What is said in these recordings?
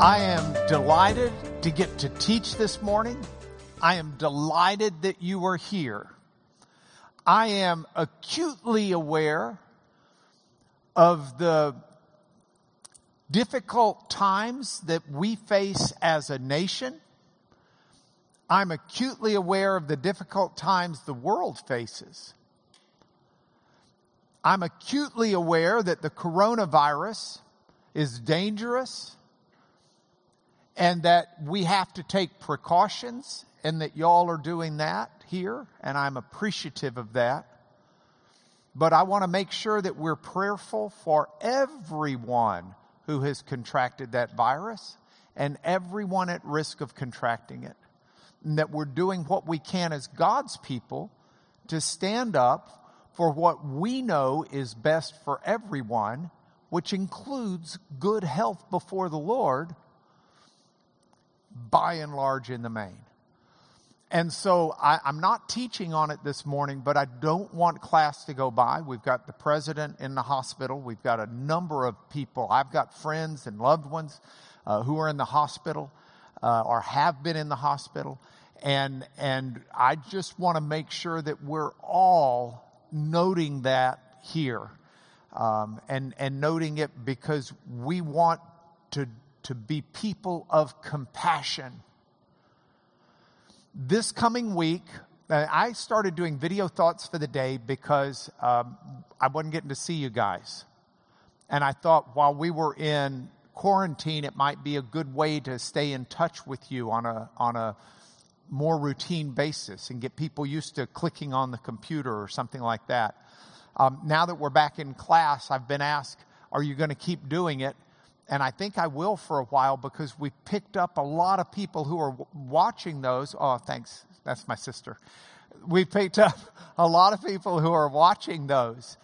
I am delighted to get to teach this morning. I am delighted that you are here. I am acutely aware of the difficult times that we face as a nation. I'm acutely aware of the difficult times the world faces. I'm acutely aware that the coronavirus is dangerous and that we have to take precautions and that y'all are doing that here and I'm appreciative of that. But I want to make sure that we're prayerful for everyone who has contracted that virus and everyone at risk of contracting it. And that we're doing what we can as God's people to stand up for what we know is best for everyone, which includes good health before the Lord by and large in the main. And so I, am not teaching on it this morning, but I don't want class to go by. We've got the president in the hospital. We've got a number of people. I've got friends and loved ones uh, who are in the hospital uh, or have been in the hospital. And, and I just want to make sure that we're all noting that here um, and, and noting it because we want to to be people of compassion. This coming week, I started doing video thoughts for the day because um, I wasn't getting to see you guys. And I thought while we were in quarantine, it might be a good way to stay in touch with you on a, on a more routine basis and get people used to clicking on the computer or something like that. Um, now that we're back in class, I've been asked, are you going to keep doing it? And I think I will for a while because we picked up a lot of people who are watching those. Oh, thanks. That's my sister. We picked up a lot of people who are watching those.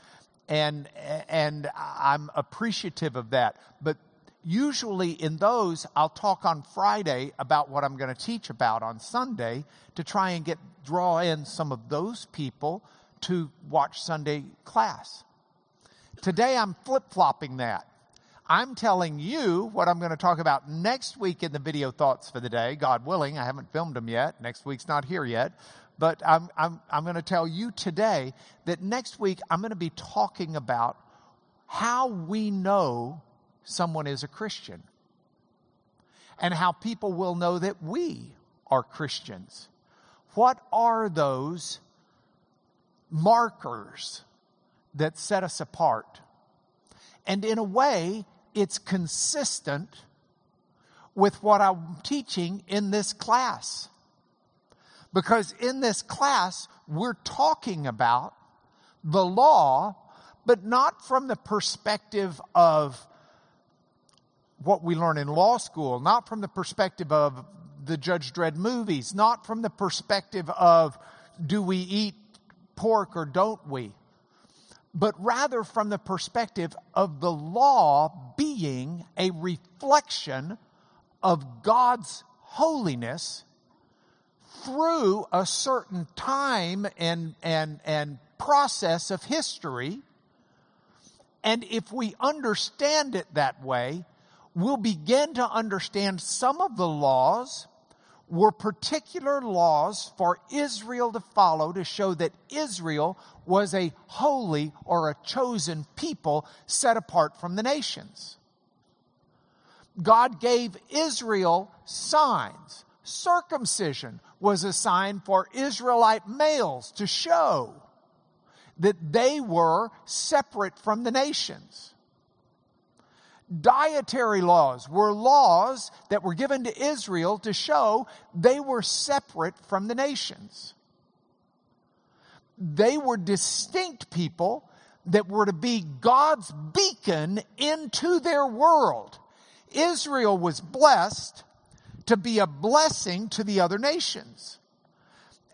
And, and I'm appreciative of that. But usually in those, I'll talk on Friday about what I'm going to teach about on Sunday to try and get, draw in some of those people to watch Sunday class. Today I'm flip flopping that. I'm telling you what I'm going to talk about next week in the video thoughts for the day, God willing. I haven't filmed them yet. Next week's not here yet. But I'm, I'm, I'm going to tell you today that next week I'm going to be talking about how we know someone is a Christian and how people will know that we are Christians. What are those markers that set us apart? And in a way, it's consistent with what I'm teaching in this class. Because in this class, we're talking about the law, but not from the perspective of what we learn in law school, not from the perspective of the Judge Dredd movies, not from the perspective of do we eat pork or don't we? But rather from the perspective of the law being a reflection of God's holiness through a certain time and, and, and process of history. And if we understand it that way, we'll begin to understand some of the laws were particular laws for Israel to follow to show that Israel was a holy or a chosen people set apart from the nations. God gave Israel signs. Circumcision was a sign for Israelite males to show that they were separate from the nations dietary laws were laws that were given to Israel to show they were separate from the nations. They were distinct people that were to be God's beacon into their world. Israel was blessed to be a blessing to the other nations.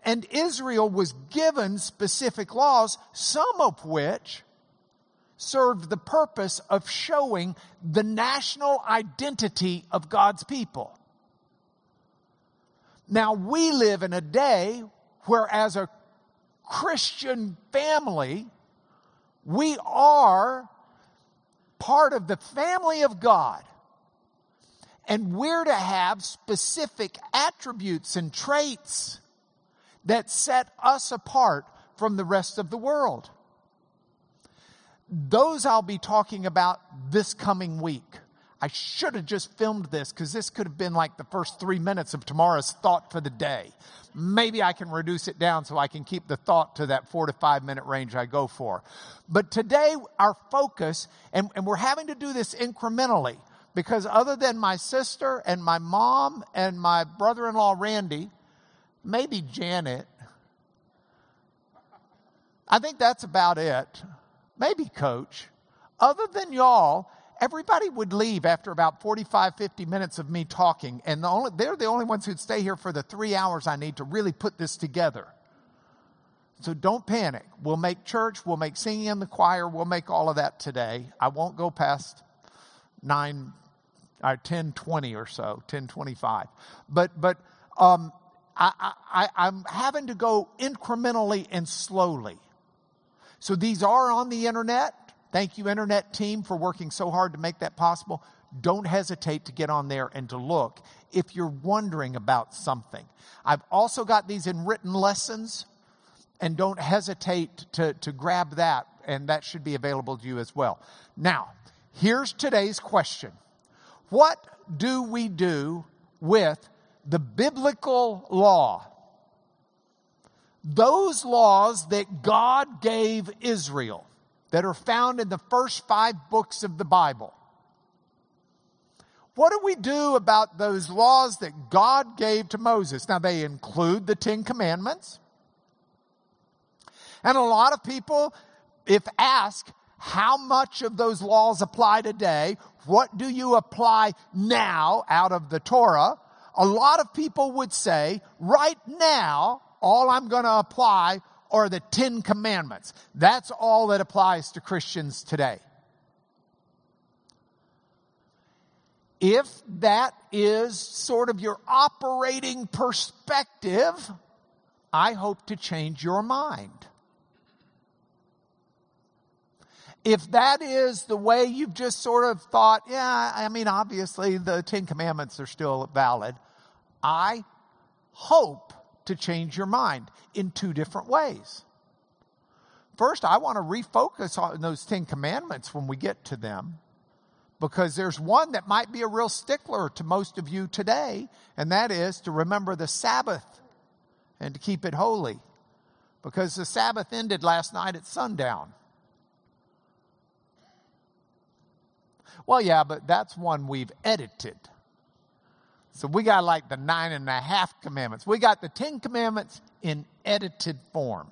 And Israel was given specific laws, some of which served the purpose of showing the national identity of God's people. Now we live in a day where as a Christian family, we are part of the family of God. And we're to have specific attributes and traits that set us apart from the rest of the world. Those I'll be talking about this coming week. I should have just filmed this because this could have been like the first three minutes of tomorrow's thought for the day. Maybe I can reduce it down so I can keep the thought to that four to five minute range I go for. But today, our focus, and, and we're having to do this incrementally because other than my sister and my mom and my brother in law, Randy, maybe Janet, I think that's about it. Maybe coach. Other than y'all, everybody would leave after about 45, 50 minutes of me talking. And the only, they're the only ones who'd stay here for the three hours I need to really put this together. So don't panic. We'll make church, we'll make singing in the choir, we'll make all of that today. I won't go past 9 or 10 20 or so, 10 25. But, but, um, I, I, I'm having to go incrementally and slowly. So these are on the internet. Thank you, internet team, for working so hard to make that possible. Don't hesitate to get on there and to look if you're wondering about something. I've also got these in written lessons, and don't hesitate to, to grab that, and that should be available to you as well. Now, here's today's question What do we do with the biblical law? Those laws that God gave Israel that are found in the first five books of the Bible. What do we do about those laws that God gave to Moses? Now, they include the Ten Commandments. And a lot of people, if asked, how much of those laws apply today? What do you apply now out of the Torah? A lot of people would say, right now, all I'm going to apply are the Ten Commandments. That's all that applies to Christians today. If that is sort of your operating perspective, I hope to change your mind. If that is the way you've just sort of thought, yeah, I mean, obviously the Ten Commandments are still valid, I hope to change your mind in two different ways. First, I want to refocus on those Ten Commandments when we get to them because there's one that might be a real stickler to most of you today, and that is to remember the Sabbath and to keep it holy because the Sabbath ended last night at sundown. Well, yeah, but that's one we've edited. So we got like the nine and a half commandments. We got the Ten Commandments in edited form.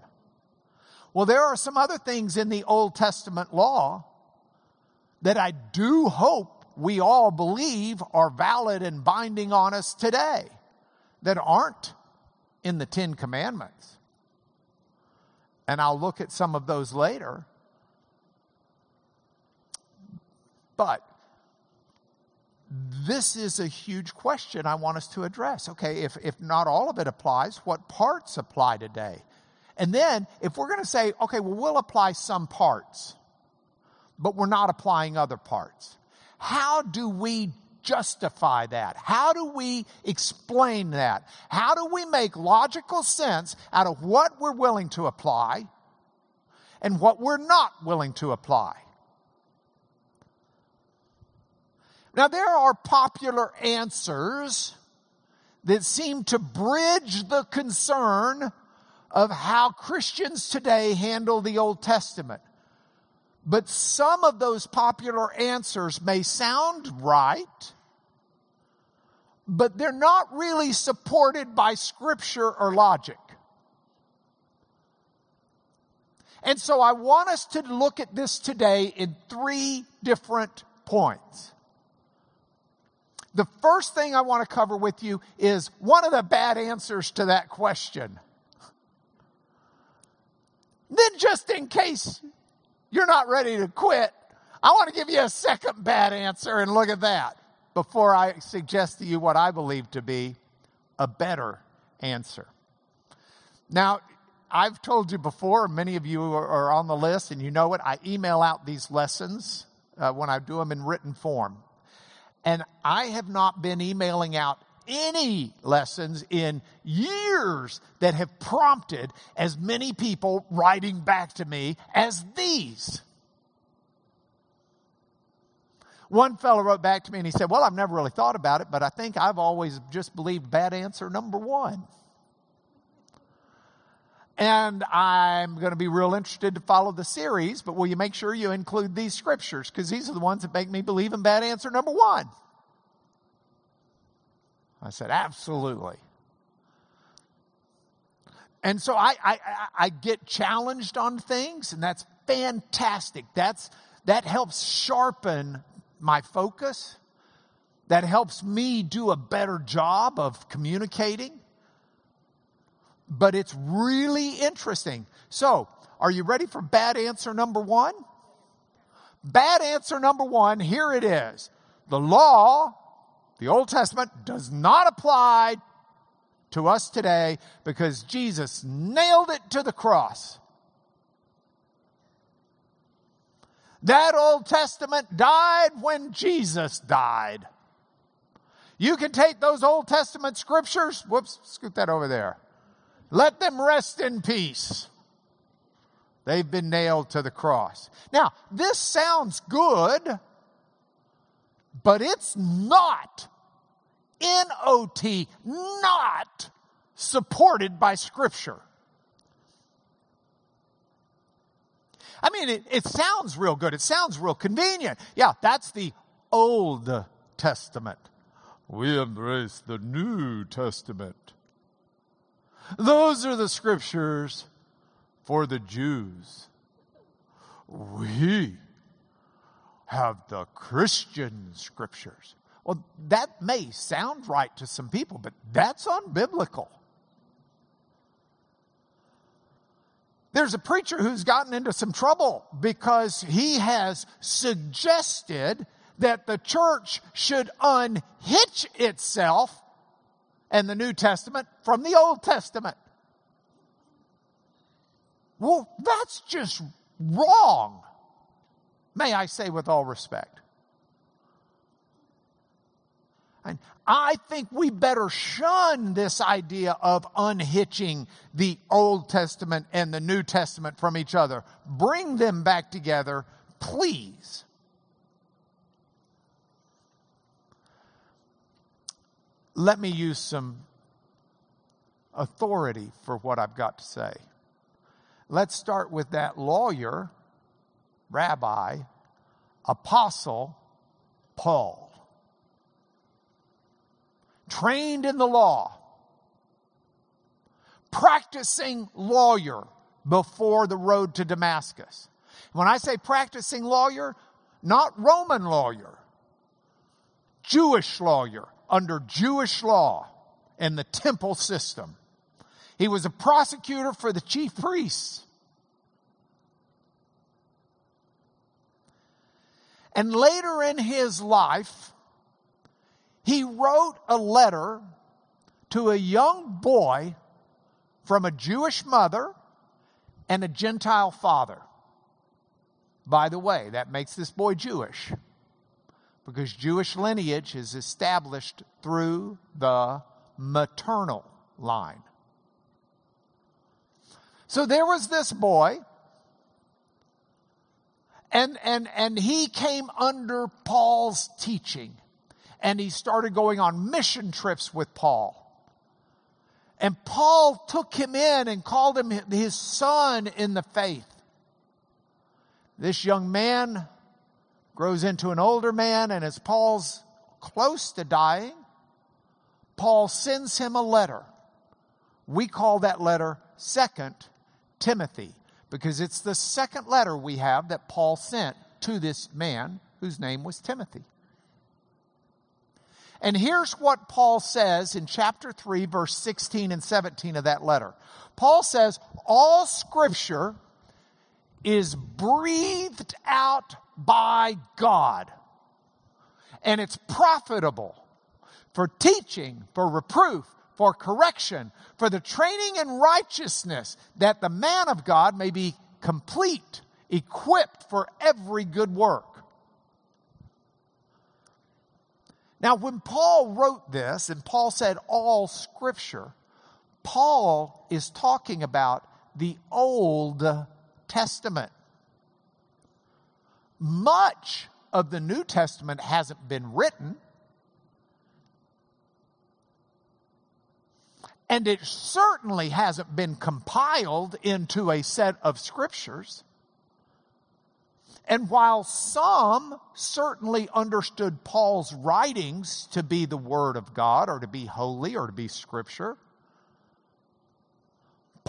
Well, there are some other things in the Old Testament law that I do hope we all believe are valid and binding on us today that aren't in the Ten Commandments. And I'll look at some of those later. But this is a huge question I want us to address. Okay, if, if not all of it applies, what parts apply today? And then, if we're going to say, okay, well, we'll apply some parts, but we're not applying other parts, how do we justify that? How do we explain that? How do we make logical sense out of what we're willing to apply and what we're not willing to apply? Now, there are popular answers that seem to bridge the concern of how Christians today handle the Old Testament. But some of those popular answers may sound right, but they're not really supported by scripture or logic. And so I want us to look at this today in three different points. The first thing I want to cover with you is one of the bad answers to that question. Then, just in case you're not ready to quit, I want to give you a second bad answer and look at that before I suggest to you what I believe to be a better answer. Now, I've told you before, many of you are on the list and you know it. I email out these lessons uh, when I do them in written form. And I have not been emailing out any lessons in years that have prompted as many people writing back to me as these. One fellow wrote back to me and he said, Well, I've never really thought about it, but I think I've always just believed bad answer number one. And I'm going to be real interested to follow the series, but will you make sure you include these scriptures? Because these are the ones that make me believe in bad answer number one. I said, absolutely. And so I, I, I get challenged on things, and that's fantastic. That's, that helps sharpen my focus. That helps me do a better job of communicating. But it's really interesting. So, are you ready for bad answer number one? Bad answer number one, here it is. The law, the Old Testament, does not apply to us today because Jesus nailed it to the cross. That Old Testament died when Jesus died. You can take those Old Testament scriptures, whoops, scoot that over there. Let them rest in peace. They've been nailed to the cross. Now, this sounds good, but it's not, N-O-T, not supported by Scripture. I mean, it, it sounds real good. It sounds real convenient. Yeah, that's the Old Testament. We embrace the New Testament. Those are the scriptures for the Jews. We have the Christian scriptures. Well, that may sound right to some people, but that's unbiblical. There's a preacher who's gotten into some trouble because he has suggested that the church should unhitch itself and the New Testament from the Old Testament. Well, that's just wrong, may I say with all respect. And I think we better shun this idea of unhitching the Old Testament and the New Testament from each other. Bring them back together, please. Let me use some authority for what I've got to say. Let's start with that lawyer, rabbi, apostle, Paul trained in the law, practicing lawyer before the road to Damascus. When I say practicing lawyer, not Roman lawyer, Jewish lawyer under Jewish law and the temple system. He was a prosecutor for the chief priests. And later in his life, he wrote a letter to a young boy from a Jewish mother and a Gentile father. By the way, that makes this boy Jewish because Jewish lineage is established through the maternal line. So there was this boy, and, and, and he came under Paul's teaching and he started going on mission trips with Paul. And Paul took him in and called him his son in the faith. This young man grows into an older man, and as Paul's close to dying, Paul sends him a letter. We call that letter Second Timothy because it's the second letter we have that Paul sent to this man whose name was Timothy. And here's what Paul says in chapter 3, verse 16 and 17 of that letter. Paul says, All scripture is breathed out by God, and it's profitable for teaching, for reproof, for correction, for the training in righteousness, that the man of God may be complete, equipped for every good work. Now, when Paul wrote this, and Paul said all scripture, Paul is talking about the Old Testament. Much of the New Testament hasn't been written. And it certainly hasn't been compiled into a set of scriptures. And while some certainly understood Paul's writings to be the Word of God or to be holy or to be Scripture,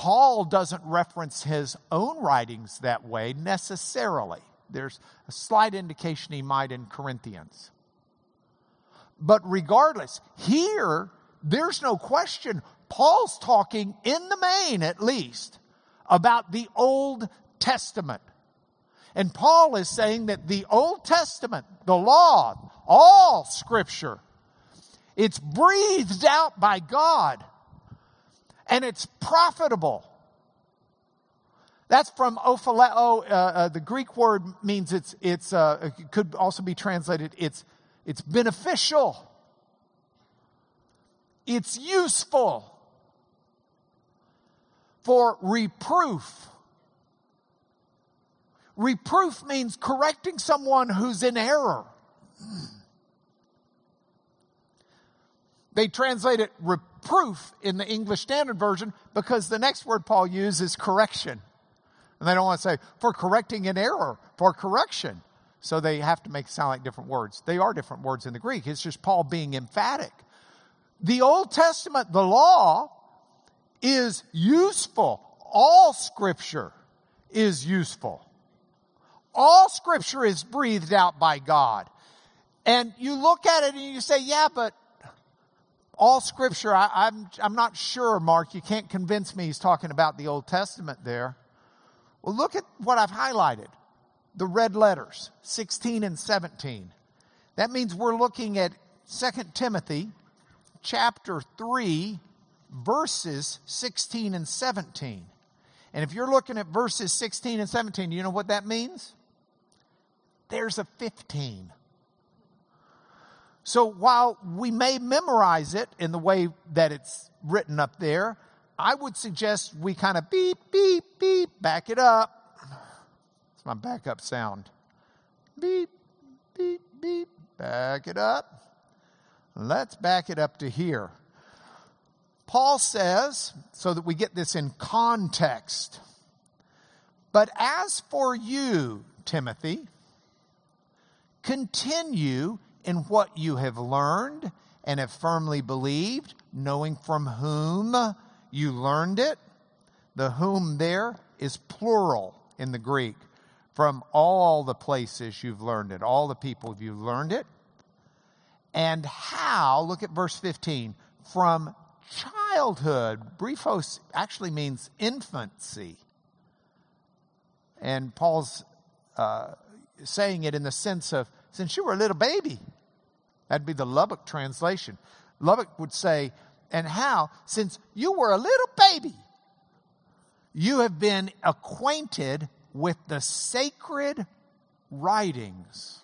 Paul doesn't reference his own writings that way necessarily. There's a slight indication he might in Corinthians. But regardless, here, there's no question. Paul's talking, in the main at least, about the Old Testament. And Paul is saying that the Old Testament, the law, all scripture, it's breathed out by God and it's profitable. That's from ophileo. Uh, uh, the Greek word means it's, it's, uh, it could also be translated, it's, it's beneficial. It's useful for reproof Reproof means correcting someone who's in error. They translate it reproof in the English Standard Version because the next word Paul uses is correction. And they don't want to say for correcting an error, for correction. So they have to make it sound like different words. They are different words in the Greek. It's just Paul being emphatic. The Old Testament, the law, is useful. All scripture is useful. All scripture is breathed out by God. And you look at it and you say, yeah, but all scripture, I, am I'm, I'm not sure, Mark. You can't convince me he's talking about the Old Testament there. Well, look at what I've highlighted the red letters, 16 and 17. That means we're looking at 2 Timothy chapter 3, verses 16 and 17. And if you're looking at verses 16 and 17, you know what that means? there's a 15. So while we may memorize it in the way that it's written up there, I would suggest we kind of beep, beep, beep, back it up. It's my backup sound. Beep, beep, beep, back it up. Let's back it up to here. Paul says, so that we get this in context, but as for you, Timothy, Continue in what you have learned and have firmly believed, knowing from whom you learned it. The whom there is plural in the Greek. From all the places you've learned it, all the people you've learned it. And how, look at verse 15, from childhood. Brephos actually means infancy. And Paul's uh, saying it in the sense of since you were a little baby. That'd be the Lubbock translation. Lubbock would say, and how, since you were a little baby, you have been acquainted with the sacred writings,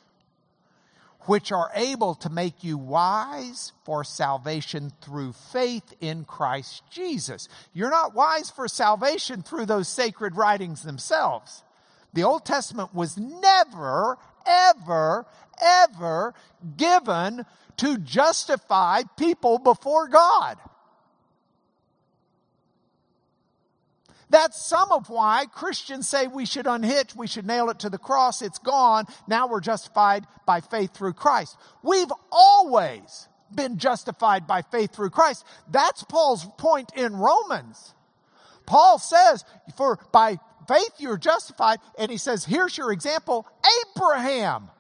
which are able to make you wise for salvation through faith in Christ Jesus. You're not wise for salvation through those sacred writings themselves. The Old Testament was never, ever, ever given to justify people before God. That's some of why Christians say we should unhitch, we should nail it to the cross, it's gone, now we're justified by faith through Christ. We've always been justified by faith through Christ. That's Paul's point in Romans. Paul says, for by faith you're justified. And he says, here's your example Abraham.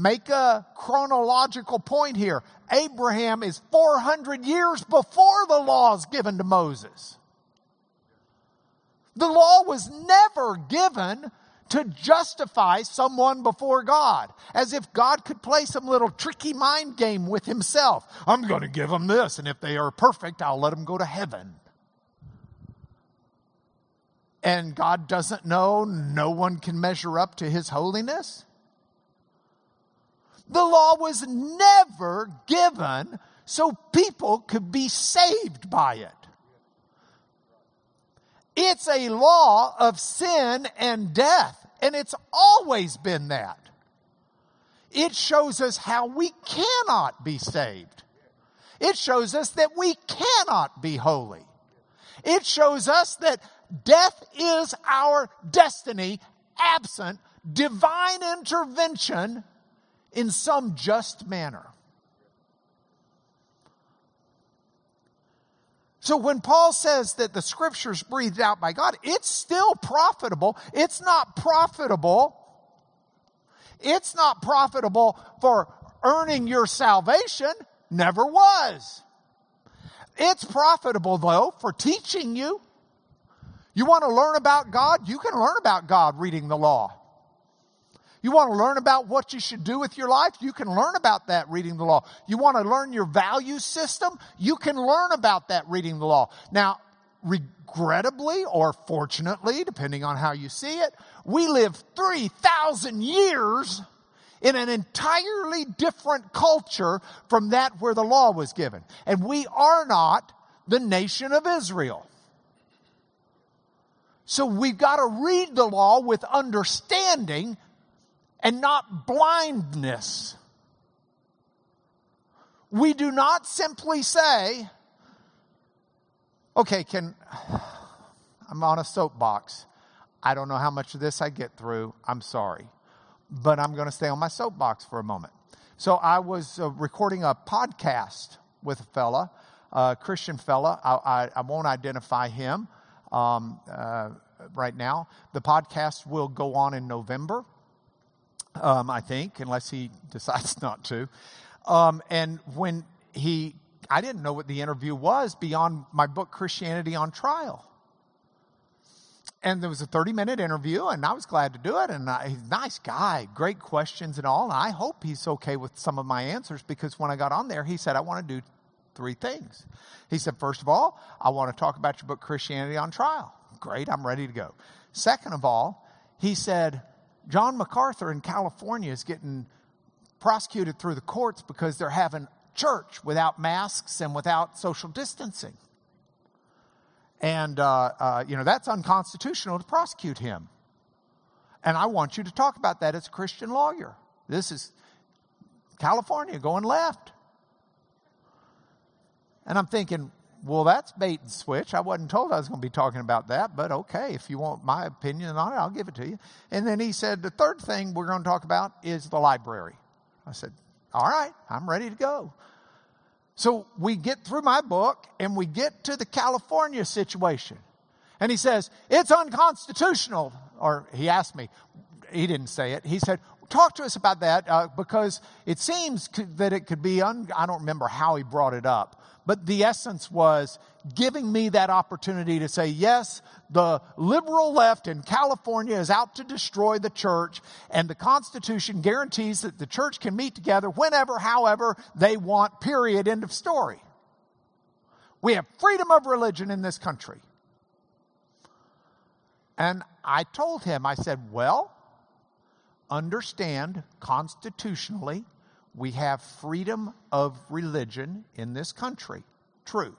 Make a chronological point here. Abraham is 400 years before the law is given to Moses. The law was never given to justify someone before God, as if God could play some little tricky mind game with himself. I'm going to give them this, and if they are perfect, I'll let them go to heaven and God doesn't know, no one can measure up to his holiness? The law was never given so people could be saved by it. It's a law of sin and death, and it's always been that. It shows us how we cannot be saved. It shows us that we cannot be holy. It shows us that death is our destiny absent divine intervention in some just manner. So when Paul says that the scriptures breathed out by God, it's still profitable. It's not profitable. It's not profitable for earning your salvation. Never was. It's profitable though for teaching you. You want to learn about God? You can learn about God reading the law. You want to learn about what you should do with your life? You can learn about that reading the law. You want to learn your value system? You can learn about that reading the law. Now, regrettably or fortunately, depending on how you see it, we live 3,000 years in an entirely different culture from that where the law was given. And we are not the nation of Israel. So we've got to read the law with understanding and not blindness. We do not simply say, okay, can, I'm on a soapbox. I don't know how much of this I get through. I'm sorry. But I'm going to stay on my soapbox for a moment. So I was uh, recording a podcast with a fella, a Christian fella. I, I, I won't identify him um, uh, right now. The podcast will go on in November um, I think, unless he decides not to. Um, and when he, I didn't know what the interview was beyond my book, Christianity on Trial. And there was a 30 minute interview, and I was glad to do it. And I, he's a nice guy, great questions and all. And I hope he's okay with some of my answers because when I got on there, he said, I want to do three things. He said, First of all, I want to talk about your book, Christianity on Trial. Great, I'm ready to go. Second of all, he said, John MacArthur in California is getting prosecuted through the courts because they're having church without masks and without social distancing. And, uh, uh, you know, that's unconstitutional to prosecute him. And I want you to talk about that as a Christian lawyer. This is California going left. And I'm thinking, well, that's bait and switch. I wasn't told I was going to be talking about that, but okay, if you want my opinion on it, I'll give it to you. And then he said, the third thing we're going to talk about is the library. I said, all right, I'm ready to go. So we get through my book and we get to the California situation. And he says, it's unconstitutional. Or he asked me, he didn't say it. He said, talk to us about that uh, because it seems that it could be, un- I don't remember how he brought it up but the essence was giving me that opportunity to say, yes, the liberal left in California is out to destroy the church, and the Constitution guarantees that the church can meet together whenever, however they want, period, end of story. We have freedom of religion in this country. And I told him, I said, well, understand constitutionally we have freedom of religion in this country. True.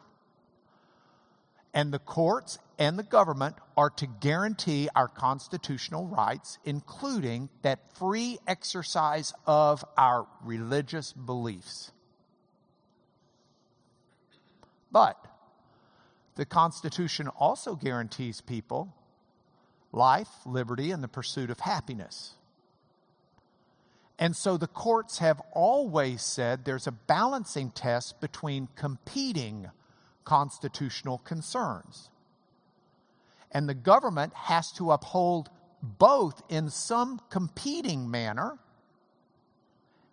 And the courts and the government are to guarantee our constitutional rights, including that free exercise of our religious beliefs. But the Constitution also guarantees people life, liberty, and the pursuit of happiness. And so the courts have always said there's a balancing test between competing constitutional concerns. And the government has to uphold both in some competing manner.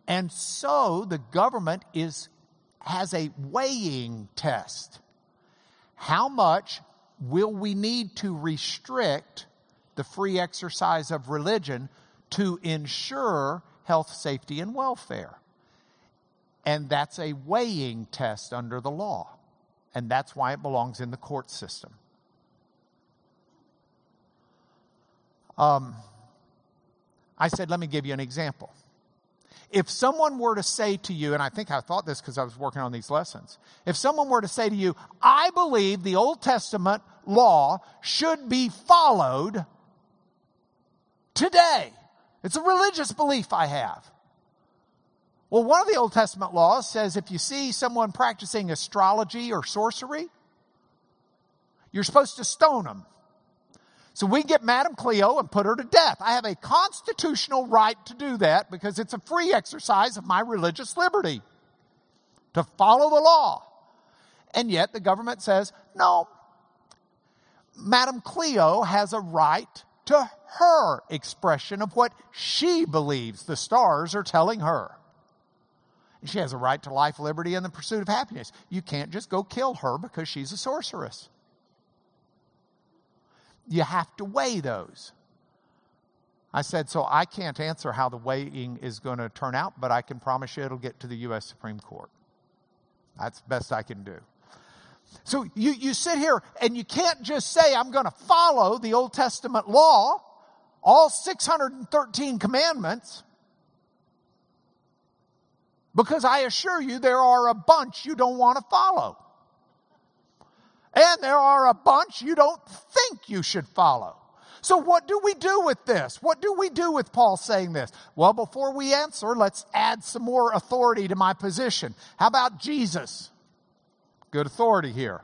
And so the government is, has a weighing test. How much will we need to restrict the free exercise of religion to ensure health, safety, and welfare. And that's a weighing test under the law. And that's why it belongs in the court system. Um, I said, let me give you an example. If someone were to say to you, and I think I thought this because I was working on these lessons, if someone were to say to you, I believe the Old Testament law should be followed today, it's a religious belief I have. Well, one of the Old Testament laws says if you see someone practicing astrology or sorcery, you're supposed to stone them. So we get Madam Cleo and put her to death. I have a constitutional right to do that because it's a free exercise of my religious liberty to follow the law. And yet the government says, no, Madam Cleo has a right to her expression of what she believes the stars are telling her. She has a right to life, liberty, and the pursuit of happiness. You can't just go kill her because she's a sorceress. You have to weigh those. I said, so I can't answer how the weighing is going to turn out, but I can promise you it'll get to the U.S. Supreme Court. That's the best I can do. So you, you sit here and you can't just say, I'm going to follow the Old Testament law, all 613 commandments, because I assure you there are a bunch you don't want to follow. And there are a bunch you don't think you should follow. So, what do we do with this? What do we do with Paul saying this? Well, before we answer, let's add some more authority to my position. How about Jesus? Good authority here.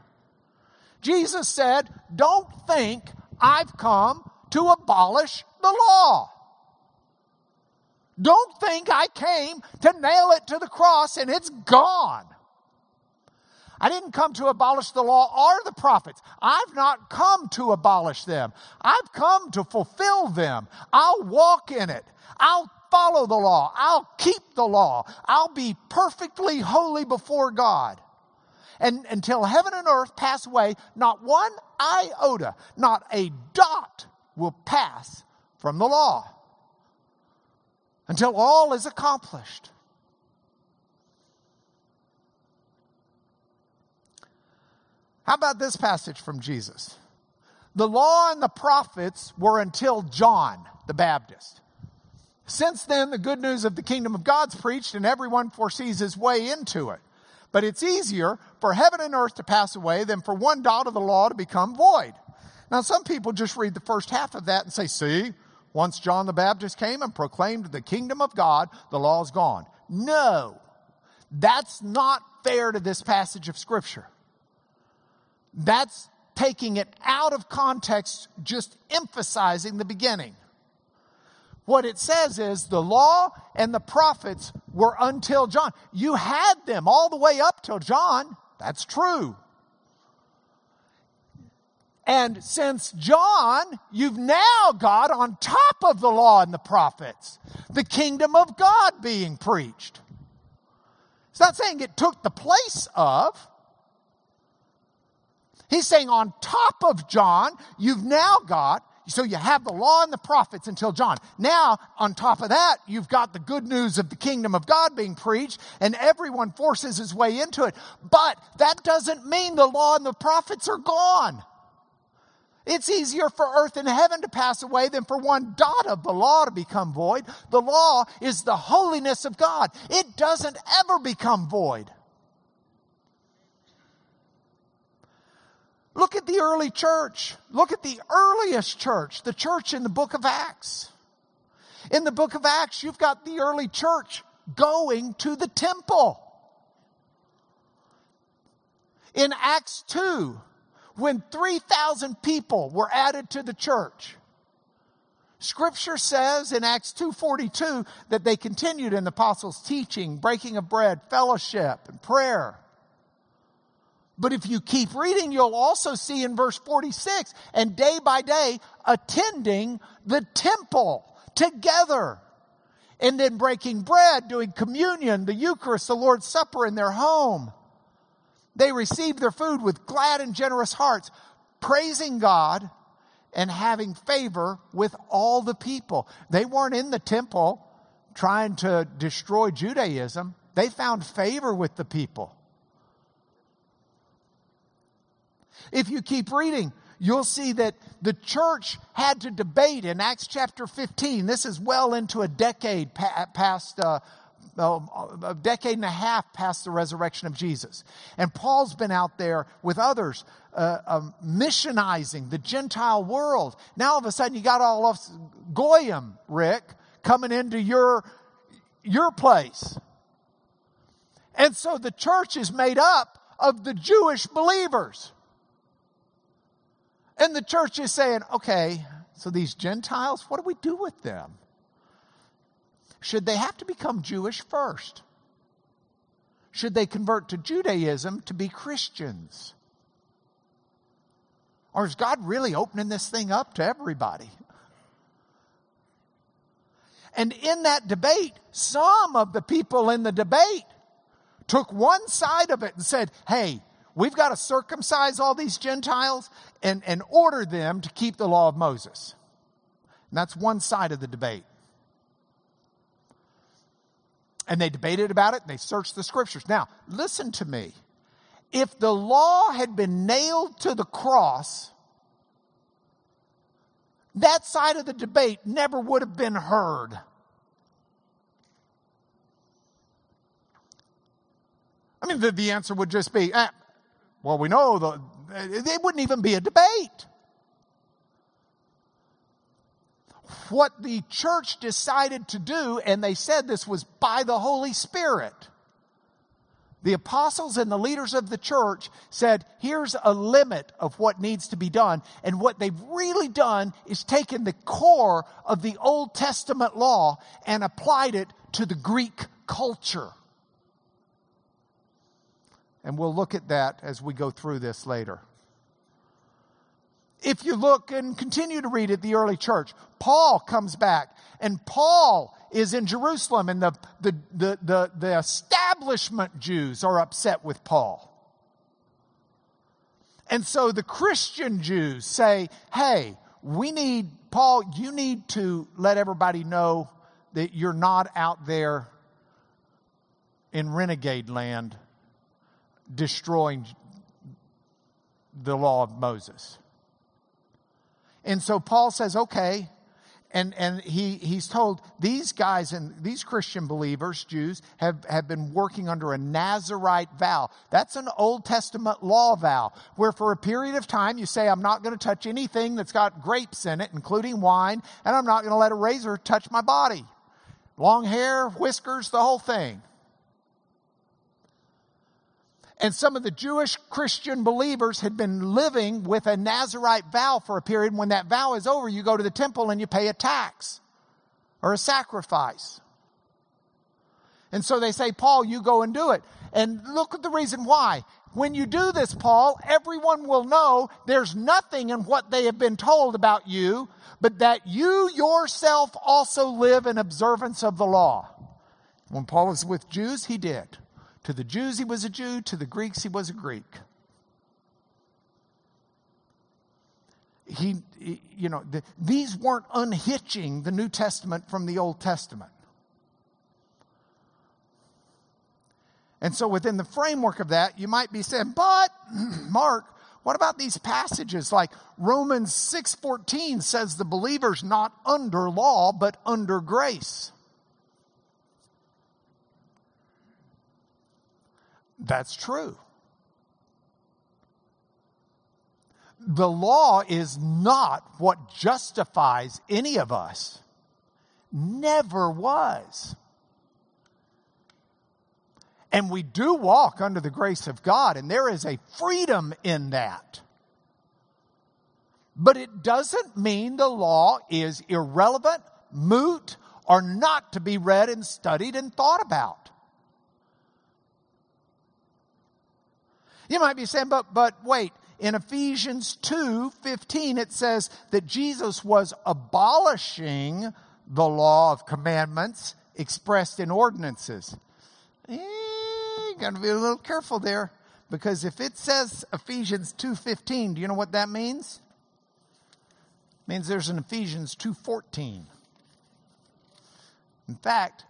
Jesus said, Don't think I've come to abolish the law. Don't think I came to nail it to the cross and it's gone. I didn't come to abolish the law or the prophets. I've not come to abolish them. I've come to fulfill them. I'll walk in it. I'll follow the law. I'll keep the law. I'll be perfectly holy before God. And until heaven and earth pass away, not one iota, not a dot will pass from the law until all is accomplished. How about this passage from Jesus? The law and the prophets were until John the Baptist. Since then, the good news of the kingdom of God's preached, and everyone foresees his way into it. But it's easier for heaven and earth to pass away than for one dot of the law to become void. Now, some people just read the first half of that and say, see, once John the Baptist came and proclaimed the kingdom of God, the law's gone. No, that's not fair to this passage of Scripture. That's taking it out of context, just emphasizing the beginning. What it says is the law and the prophets were until John. You had them all the way up till John. That's true. And since John, you've now got on top of the law and the prophets the kingdom of God being preached. It's not saying it took the place of. He's saying on top of John, you've now got, so you have the law and the prophets until John. Now, on top of that, you've got the good news of the kingdom of God being preached, and everyone forces his way into it. But that doesn't mean the law and the prophets are gone. It's easier for earth and heaven to pass away than for one dot of the law to become void. The law is the holiness of God. It doesn't ever become void. Look at the early church. Look at the earliest church, the church in the book of Acts. In the book of Acts, you've got the early church going to the temple. In Acts 2, when 3,000 people were added to the church. Scripture says in Acts 2:42 that they continued in the apostles' teaching, breaking of bread, fellowship, and prayer. But if you keep reading, you'll also see in verse 46, and day by day attending the temple together. And then breaking bread, doing communion, the Eucharist, the Lord's Supper in their home. They received their food with glad and generous hearts, praising God and having favor with all the people. They weren't in the temple trying to destroy Judaism, they found favor with the people. If you keep reading, you'll see that the church had to debate in Acts chapter 15. This is well into a decade past uh, a decade and a half past the resurrection of Jesus. And Paul's been out there with others, uh, um, missionizing the Gentile world. Now all of a sudden you got all of Goyim, Rick, coming into your, your place. And so the church is made up of the Jewish believers. And the church is saying, okay, so these Gentiles, what do we do with them? Should they have to become Jewish first? Should they convert to Judaism to be Christians? Or is God really opening this thing up to everybody? And in that debate, some of the people in the debate took one side of it and said, hey, we've got to circumcise all these Gentiles and, and order them to keep the law of Moses. And that's one side of the debate. And they debated about it, and they searched the scriptures. Now, listen to me. If the law had been nailed to the cross, that side of the debate never would have been heard. I mean, the, the answer would just be, eh, well, we know the, it wouldn't even be a debate. what the church decided to do, and they said this was by the Holy Spirit. The apostles and the leaders of the church said, here's a limit of what needs to be done. And what they've really done is taken the core of the Old Testament law and applied it to the Greek culture. And we'll look at that as we go through this later if you look and continue to read at the early church, Paul comes back and Paul is in Jerusalem and the, the, the, the, the establishment Jews are upset with Paul. And so the Christian Jews say, hey, we need, Paul, you need to let everybody know that you're not out there in renegade land destroying the law of Moses. And so Paul says, okay. And, and he, he's told these guys and these Christian believers, Jews, have, have been working under a Nazarite vow. That's an Old Testament law vow where for a period of time you say, I'm not going to touch anything that's got grapes in it, including wine, and I'm not going to let a razor touch my body. Long hair, whiskers, the whole thing. And some of the Jewish Christian believers had been living with a Nazarite vow for a period. When that vow is over, you go to the temple and you pay a tax or a sacrifice. And so they say, Paul, you go and do it. And look at the reason why. When you do this, Paul, everyone will know there's nothing in what they have been told about you, but that you yourself also live in observance of the law. When Paul was with Jews, he did. To the Jews, he was a Jew. To the Greeks, he was a Greek. He, you know, the, these weren't unhitching the New Testament from the Old Testament. And so within the framework of that, you might be saying, but Mark, what about these passages like Romans 6:14 says the believer's not under law but under grace? That's true. The law is not what justifies any of us. Never was. And we do walk under the grace of God, and there is a freedom in that. But it doesn't mean the law is irrelevant, moot, or not to be read and studied and thought about. You might be saying, but, but wait, in Ephesians 2 15, it says that Jesus was abolishing the law of commandments expressed in ordinances. Eh, you got to be a little careful there because if it says Ephesians 2:15, do you know what that means? It means there's an Ephesians 2:14. In fact,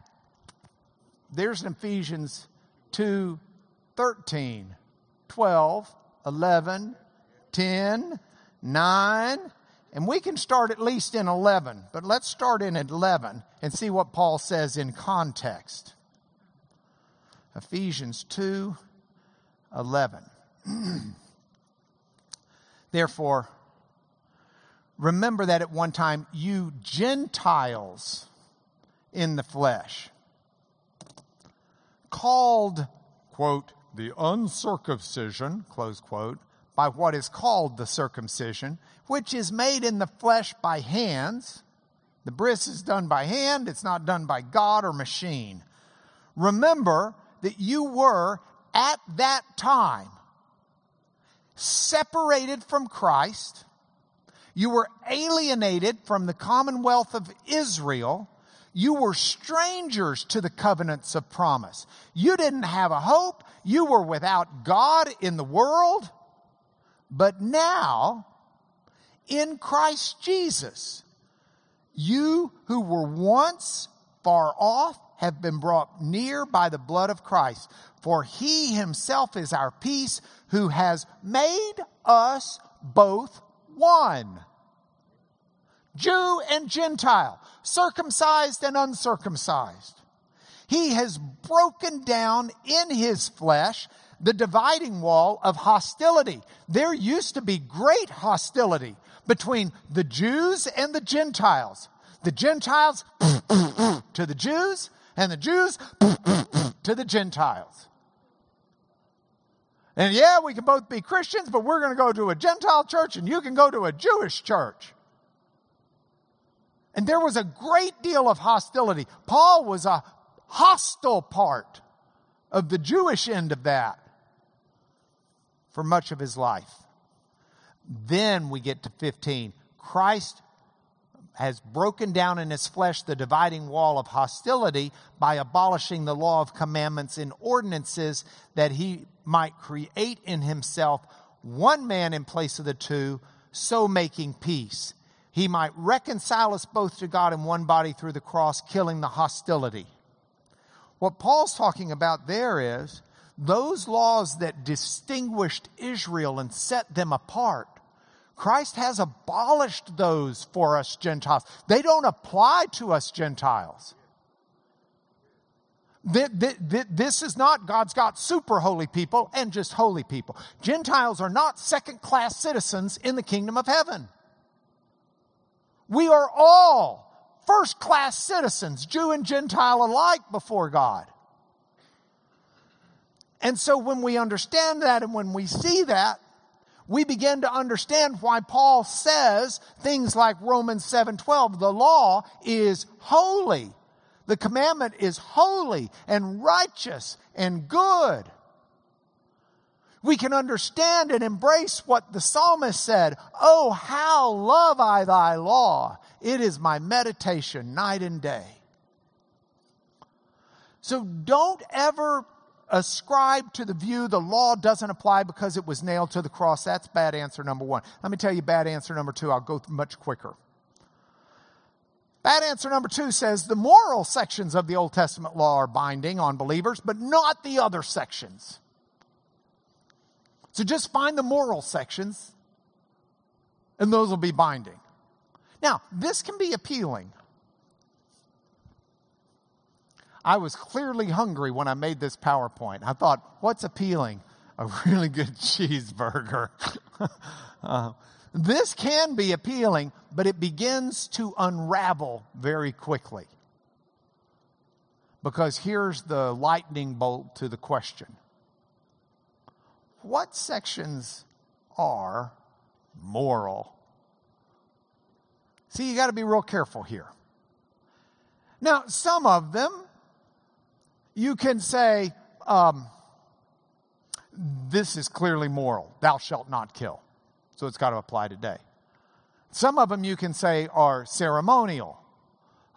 there's an Ephesians 2:13. 12, 11, 10, 9, and we can start at least in 11, but let's start in 11 and see what Paul says in context. Ephesians 2 11. Therefore, remember that at one time you Gentiles in the flesh, called, quote, the uncircumcision, close quote, by what is called the circumcision, which is made in the flesh by hands. The bris is done by hand, it's not done by God or machine. Remember that you were at that time separated from Christ. You were alienated from the commonwealth of Israel. You were strangers to the covenants of promise. You didn't have a hope. You were without God in the world. But now, in Christ Jesus, you who were once far off have been brought near by the blood of Christ. For he himself is our peace who has made us both one. Jew and Gentile, circumcised and uncircumcised. He has broken down in his flesh the dividing wall of hostility. There used to be great hostility between the Jews and the Gentiles. The Gentiles to the Jews and the Jews to the Gentiles. And yeah, we can both be Christians, but we're going to go to a Gentile church and you can go to a Jewish church. And there was a great deal of hostility. Paul was a hostile part of the Jewish end of that for much of his life. Then we get to 15. Christ has broken down in his flesh the dividing wall of hostility by abolishing the law of commandments and ordinances that he might create in himself one man in place of the two, so making peace. He might reconcile us both to God in one body through the cross, killing the hostility. What Paul's talking about there is those laws that distinguished Israel and set them apart Christ has abolished those for us Gentiles. They don't apply to us Gentiles. This is not God's got super holy people and just holy people. Gentiles are not second class citizens in the kingdom of heaven. We are all first class citizens, Jew and Gentile alike before God. And so when we understand that and when we see that, we begin to understand why Paul says things like Romans 7:12, the law is holy. The commandment is holy and righteous and good. We can understand and embrace what the psalmist said, "Oh, how love I thy law. It is my meditation night and day." So don't ever ascribe to the view the law doesn't apply because it was nailed to the cross. That's bad answer number one. Let me tell you bad answer number two. I'll go much quicker. Bad answer number two says the moral sections of the Old Testament law are binding on believers, but not the other sections. So just find the moral sections, and those will be binding. Now, this can be appealing. I was clearly hungry when I made this PowerPoint. I thought, what's appealing? A really good cheeseburger. uh, this can be appealing, but it begins to unravel very quickly. Because here's the lightning bolt to the question What sections are moral? See, you got to be real careful here. Now, some of them you can say, um, this is clearly moral. Thou shalt not kill. So it's got to apply today. Some of them you can say are ceremonial.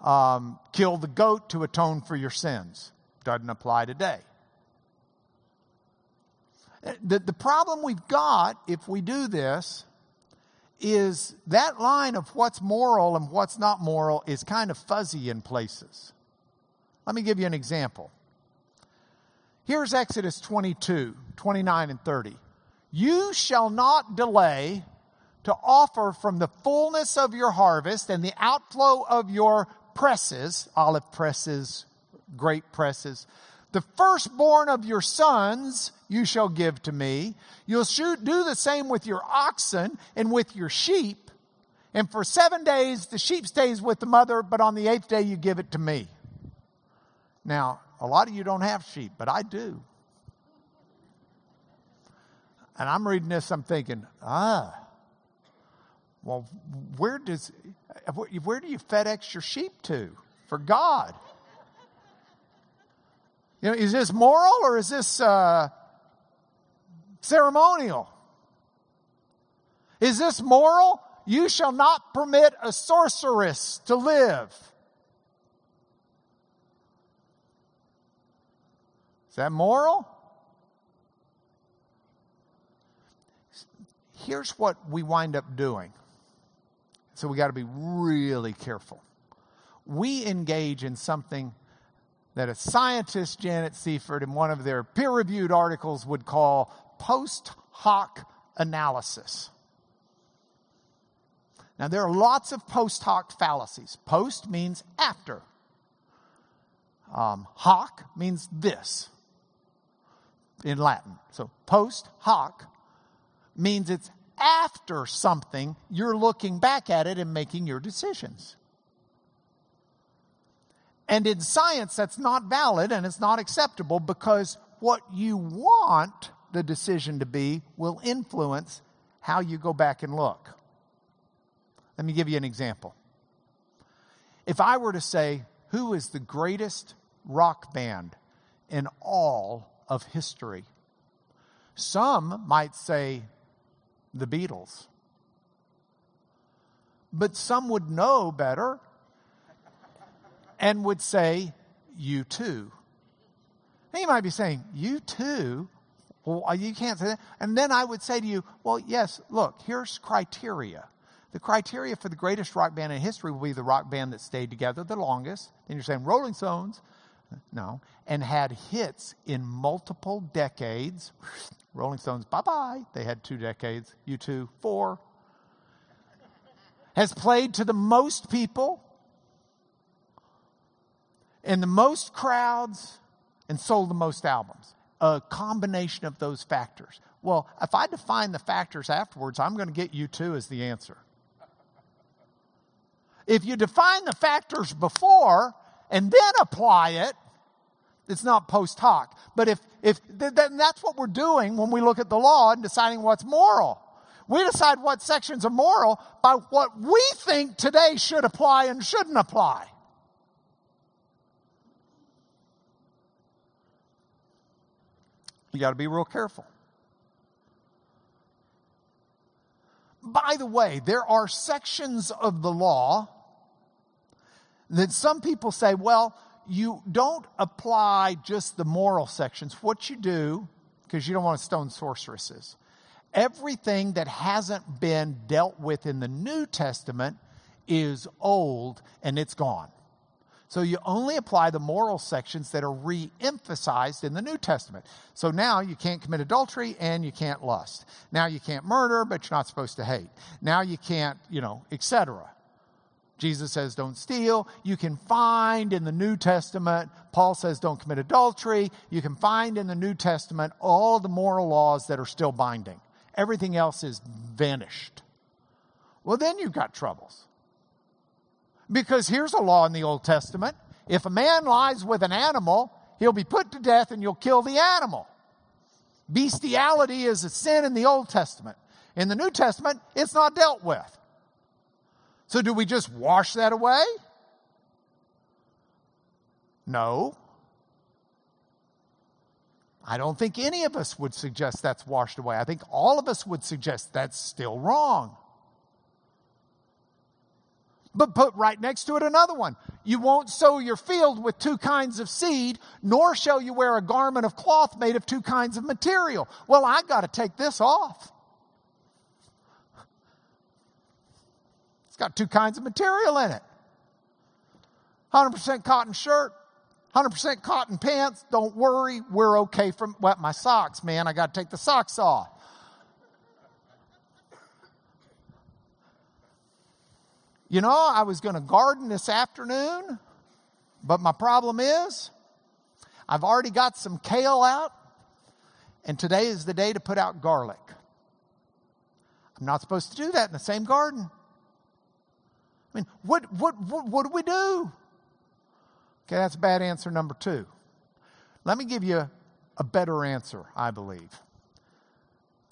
Um, kill the goat to atone for your sins. Doesn't apply today. The, the problem we've got if we do this is that line of what's moral and what's not moral is kind of fuzzy in places. Let me give you an example. Here's Exodus 22, 29 and 30. You shall not delay to offer from the fullness of your harvest and the outflow of your presses, olive presses, grape presses, The firstborn of your sons you shall give to me. You'll shoot, do the same with your oxen and with your sheep. And for seven days, the sheep stays with the mother, but on the eighth day, you give it to me. Now, a lot of you don't have sheep, but I do. And I'm reading this, I'm thinking, ah, well, where does, where do you FedEx your sheep to for God? You know, is this moral or is this uh, ceremonial? Is this moral? You shall not permit a sorceress to live. Is that moral? Here's what we wind up doing. So we got to be really careful. We engage in something that a scientist, Janet Seiffert, in one of their peer reviewed articles would call post hoc analysis. Now, there are lots of post hoc fallacies. Post means after, um, hoc means this in Latin. So, post hoc means it's after something, you're looking back at it and making your decisions. And in science, that's not valid and it's not acceptable because what you want the decision to be will influence how you go back and look. Let me give you an example. If I were to say, who is the greatest rock band in all of history? Some might say the Beatles. But some would know better and would say, U2. Now you might be saying, U2? Well, uh, you can't say that. And then I would say to you, well, yes, look, here's criteria. The criteria for the greatest rock band in history will be the rock band that stayed together the longest. And you're saying Rolling Stones? No. And had hits in multiple decades. Rolling Stones, bye bye. They had two decades. U2, four. Has played to the most people in the most crowds and sold the most albums. A combination of those factors. Well, if I define the factors afterwards, I'm going to get U2 as the answer. If you define the factors before and then apply it, it's not post hoc. But if, if th- th- that's what we're doing when we look at the law and deciding what's moral. We decide what sections are moral by what we think today should apply and shouldn't apply. You got to be real careful. By the way, there are sections of the law that some people say, well, you don't apply just the moral sections. What you do, because you don't want to stone sorceresses, everything that hasn't been dealt with in the New Testament is old and it's gone. So you only apply the moral sections that are re emphasized in the New Testament. So now you can't commit adultery and you can't lust. Now you can't murder, but you're not supposed to hate. Now you can't, you know, etc. Jesus says don't steal. You can find in the New Testament, Paul says don't commit adultery. You can find in the New Testament all the moral laws that are still binding. Everything else is vanished. Well, then you've got troubles. Because here's a law in the Old Testament if a man lies with an animal, he'll be put to death and you'll kill the animal. Bestiality is a sin in the Old Testament. In the New Testament, it's not dealt with. So, do we just wash that away? No. I don't think any of us would suggest that's washed away. I think all of us would suggest that's still wrong. But put right next to it another one. You won't sow your field with two kinds of seed, nor shall you wear a garment of cloth made of two kinds of material. Well, I got to take this off. It's got two kinds of material in it 100% cotton shirt, 100% cotton pants. Don't worry, we're okay from wet my socks, man. I got to take the socks off. You know, I was going to garden this afternoon, but my problem is I've already got some kale out, and today is the day to put out garlic. I'm not supposed to do that in the same garden. I mean, what, what, what, what do we do? Okay, that's bad answer number two. Let me give you a better answer, I believe.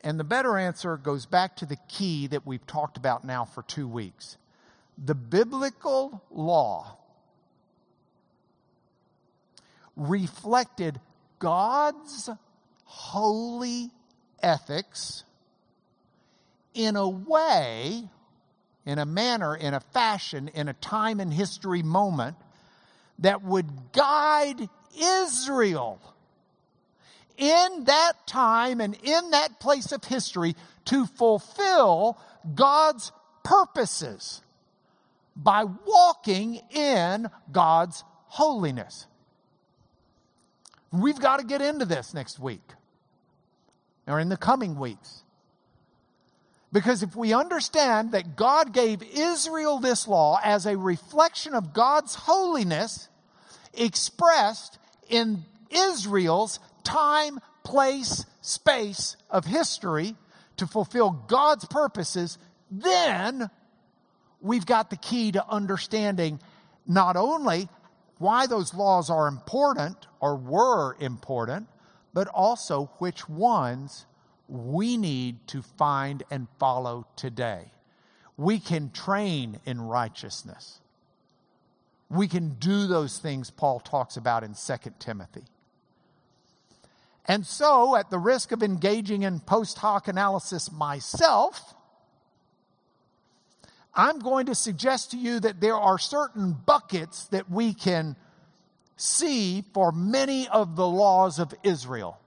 And the better answer goes back to the key that we've talked about now for two weeks. The biblical law reflected God's holy ethics in a way, in a manner, in a fashion, in a time and history moment that would guide Israel in that time and in that place of history to fulfill God's purposes by walking in God's holiness. We've got to get into this next week or in the coming weeks. Because if we understand that God gave Israel this law as a reflection of God's holiness expressed in Israel's time, place, space of history to fulfill God's purposes, then we've got the key to understanding not only why those laws are important or were important, but also which ones we need to find and follow today. We can train in righteousness. We can do those things Paul talks about in 2 Timothy. And so, at the risk of engaging in post hoc analysis myself, I'm going to suggest to you that there are certain buckets that we can see for many of the laws of Israel.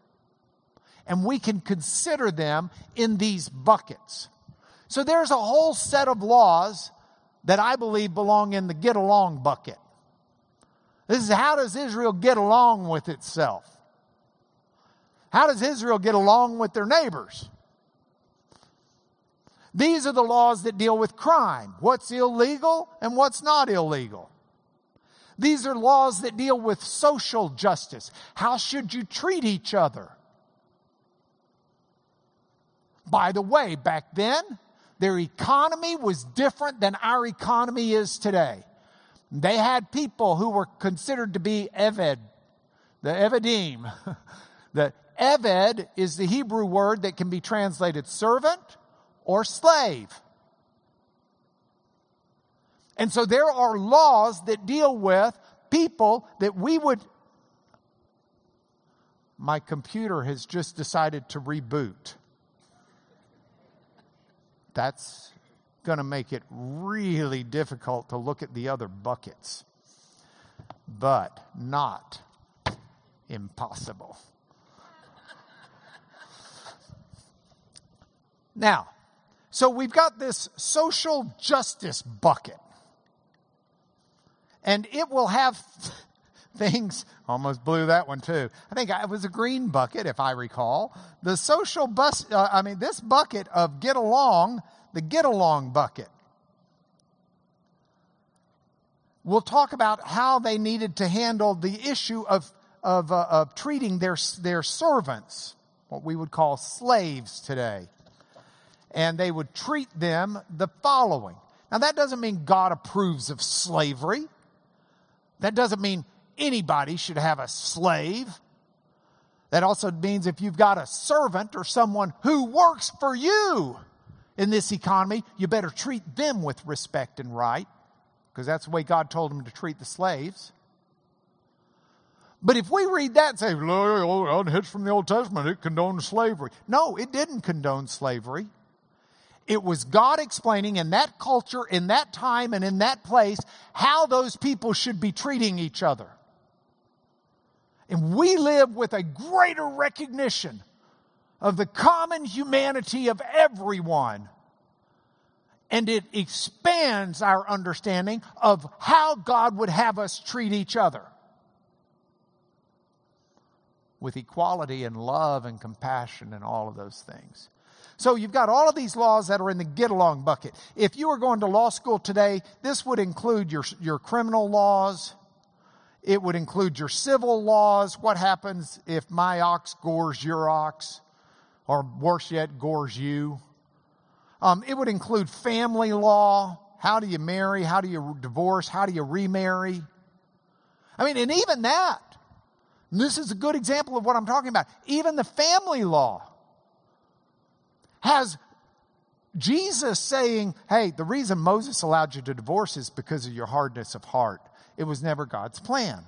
And we can consider them in these buckets. So there's a whole set of laws that I believe belong in the get along bucket. This is how does Israel get along with itself? How does Israel get along with their neighbors? These are the laws that deal with crime what's illegal and what's not illegal. These are laws that deal with social justice. How should you treat each other? By the way, back then, their economy was different than our economy is today. They had people who were considered to be Eved, the Evedim. the Eved is the Hebrew word that can be translated servant or slave. And so there are laws that deal with people that we would. My computer has just decided to reboot. That's going to make it really difficult to look at the other buckets, but not impossible. Now, so we've got this social justice bucket. And it will have things, almost blew that one too. I think it was a green bucket, if I recall. The social bus, uh, I mean, this bucket of get along, the get along bucket. We'll talk about how they needed to handle the issue of, of, uh, of treating their, their servants, what we would call slaves today and they would treat them the following. Now, that doesn't mean God approves of slavery. That doesn't mean anybody should have a slave. That also means if you've got a servant or someone who works for you in this economy, you better treat them with respect and right, because that's the way God told them to treat the slaves. But if we read that and say, it's from the Old Testament, it condones slavery. No, it didn't condone slavery. It was God explaining in that culture, in that time, and in that place how those people should be treating each other. And we live with a greater recognition of the common humanity of everyone. And it expands our understanding of how God would have us treat each other with equality and love and compassion and all of those things. So you've got all of these laws that are in the get along bucket. If you were going to law school today, this would include your, your criminal laws. It would include your civil laws. What happens if my ox gores your ox? Or worse yet, gores you? Um, it would include family law. How do you marry? How do you divorce? How do you remarry? I mean, and even that, this is a good example of what I'm talking about. Even the family law has Jesus saying, hey, the reason Moses allowed you to divorce is because of your hardness of heart. It was never God's plan.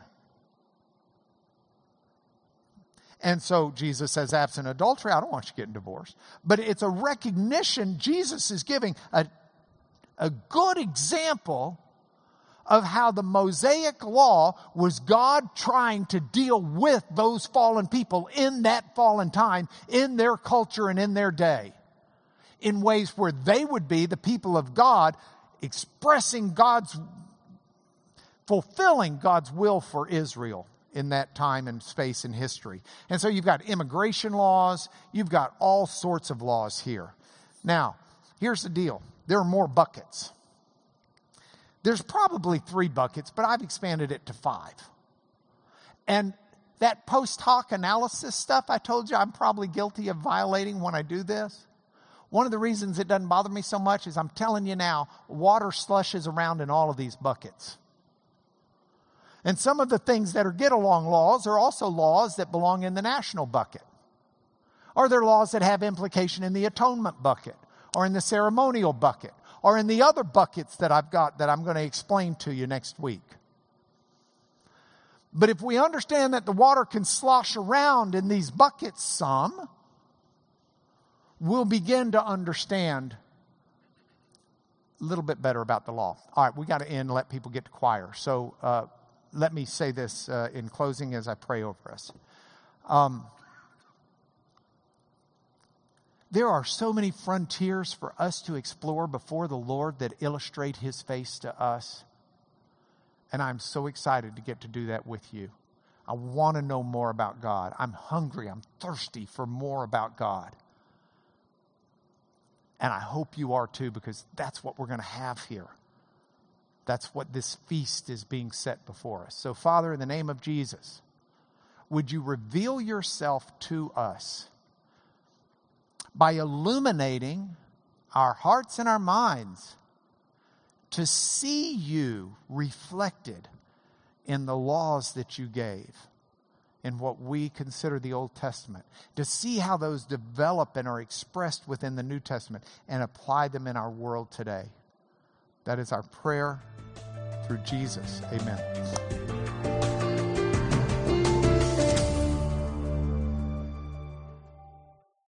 And so Jesus says, absent adultery, I don't want you getting divorced. But it's a recognition Jesus is giving a, a good example of how the Mosaic law was God trying to deal with those fallen people in that fallen time, in their culture and in their day, in ways where they would be the people of God expressing God's, fulfilling God's will for Israel in that time and space in history. And so you've got immigration laws, you've got all sorts of laws here. Now, here's the deal there are more buckets. There's probably three buckets, but I've expanded it to five. And that post hoc analysis stuff I told you I'm probably guilty of violating when I do this. One of the reasons it doesn't bother me so much is I'm telling you now, water slushes around in all of these buckets. And some of the things that are get along laws are also laws that belong in the national bucket. Or they're laws that have implication in the atonement bucket or in the ceremonial bucket or in the other buckets that I've got that I'm going to explain to you next week. But if we understand that the water can slosh around in these buckets some, we'll begin to understand a little bit better about the law. All right, we got to end and let people get to choir. So uh, let me say this uh, in closing as I pray over us. Um, there are so many frontiers for us to explore before the Lord that illustrate His face to us. And I'm so excited to get to do that with you. I want to know more about God. I'm hungry. I'm thirsty for more about God. And I hope you are too, because that's what we're going to have here. That's what this feast is being set before us. So, Father, in the name of Jesus, would you reveal yourself to us? by illuminating our hearts and our minds to see you reflected in the laws that you gave in what we consider the Old Testament, to see how those develop and are expressed within the New Testament and apply them in our world today. That is our prayer through Jesus. Amen.